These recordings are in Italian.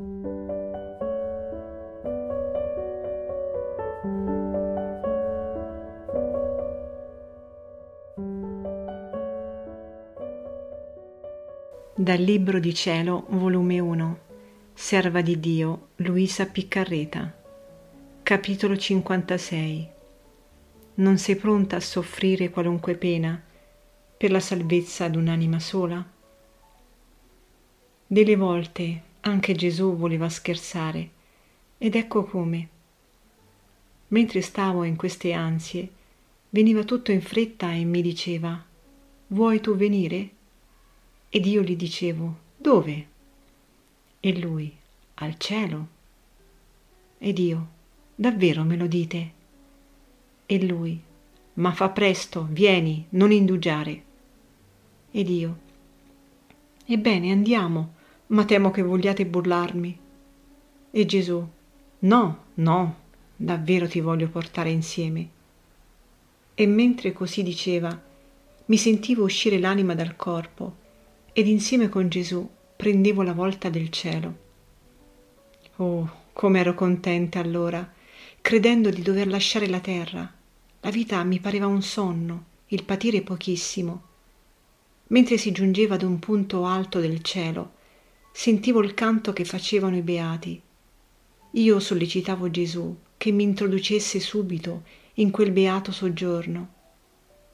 Dal Libro di Cielo, volume 1, Serva di Dio, Luisa Piccarreta, capitolo 56. Non sei pronta a soffrire qualunque pena per la salvezza d'un'anima sola? Delle volte anche Gesù voleva scherzare, ed ecco come. Mentre stavo in queste ansie, veniva tutto in fretta e mi diceva, Vuoi tu venire? Ed io gli dicevo, dove? E lui, al cielo. Ed io, davvero me lo dite? E lui, ma fa presto, vieni, non indugiare. Ed io, ebbene andiamo, ma temo che vogliate burlarmi. E Gesù, no, no, davvero ti voglio portare insieme. E mentre così diceva, mi sentivo uscire l'anima dal corpo ed insieme con Gesù prendevo la volta del cielo. Oh, come ero contenta allora, credendo di dover lasciare la terra. La vita mi pareva un sonno, il patire pochissimo. Mentre si giungeva ad un punto alto del cielo, sentivo il canto che facevano i beati. Io sollecitavo Gesù che mi introducesse subito in quel beato soggiorno,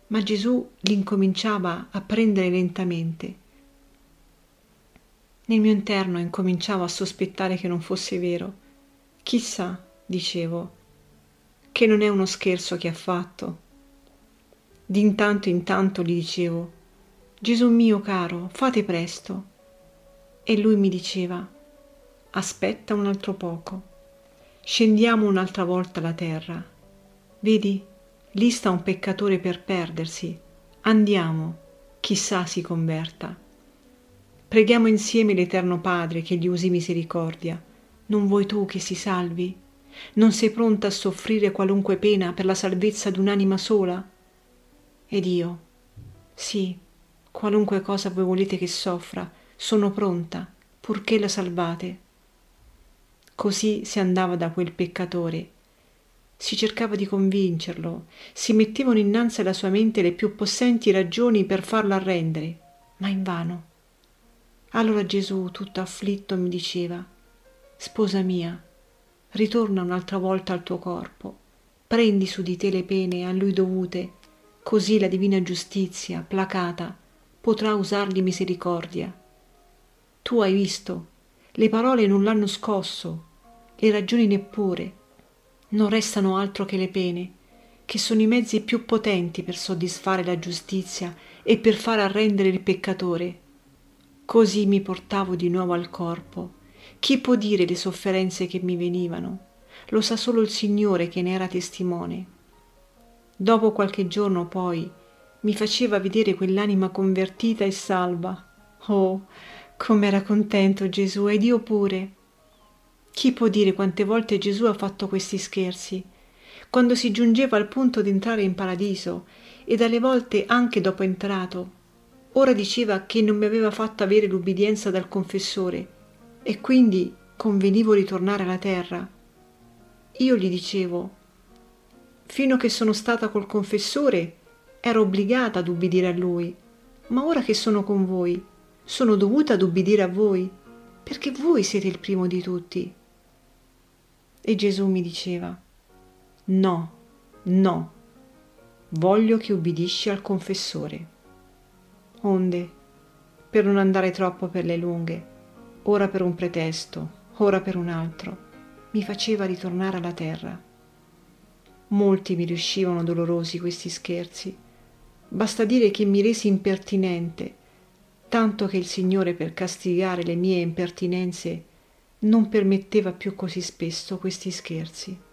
ma Gesù l'incominciava a prendere lentamente nel mio interno incominciavo a sospettare che non fosse vero. Chissà, dicevo, che non è uno scherzo che ha fatto. D'intanto in tanto gli dicevo, Gesù mio caro, fate presto. E lui mi diceva, aspetta un altro poco, scendiamo un'altra volta la terra. Vedi, lì sta un peccatore per perdersi. Andiamo, chissà si converta. Preghiamo insieme l'Eterno Padre che gli usi misericordia. Non vuoi tu che si salvi? Non sei pronta a soffrire qualunque pena per la salvezza d'un'anima sola? Ed io, sì, qualunque cosa voi volete che soffra, sono pronta, purché la salvate. Così si andava da quel peccatore. Si cercava di convincerlo, si mettevano innanzi alla sua mente le più possenti ragioni per farlo arrendere, ma invano allora Gesù, tutto afflitto, mi diceva, Sposa mia, ritorna un'altra volta al tuo corpo, prendi su di te le pene a lui dovute, così la divina giustizia, placata, potrà usargli misericordia. Tu hai visto, le parole non l'hanno scosso, le ragioni neppure, non restano altro che le pene, che sono i mezzi più potenti per soddisfare la giustizia e per far arrendere il peccatore Così mi portavo di nuovo al corpo. Chi può dire le sofferenze che mi venivano? Lo sa solo il Signore che ne era testimone. Dopo qualche giorno poi mi faceva vedere quell'anima convertita e salva. Oh, com'era contento Gesù ed io pure. Chi può dire quante volte Gesù ha fatto questi scherzi? Quando si giungeva al punto di entrare in paradiso e dalle volte anche dopo entrato, Ora diceva che non mi aveva fatto avere l'ubbidienza dal confessore e quindi convenivo ritornare alla terra. Io gli dicevo, fino che sono stata col confessore ero obbligata ad ubbidire a lui, ma ora che sono con voi sono dovuta ad ubbidire a voi, perché voi siete il primo di tutti. E Gesù mi diceva, no, no, voglio che ubbidisci al confessore onde, per non andare troppo per le lunghe, ora per un pretesto, ora per un altro, mi faceva ritornare alla terra. Molti mi riuscivano dolorosi questi scherzi. Basta dire che mi resi impertinente, tanto che il Signore per castigare le mie impertinenze non permetteva più così spesso questi scherzi.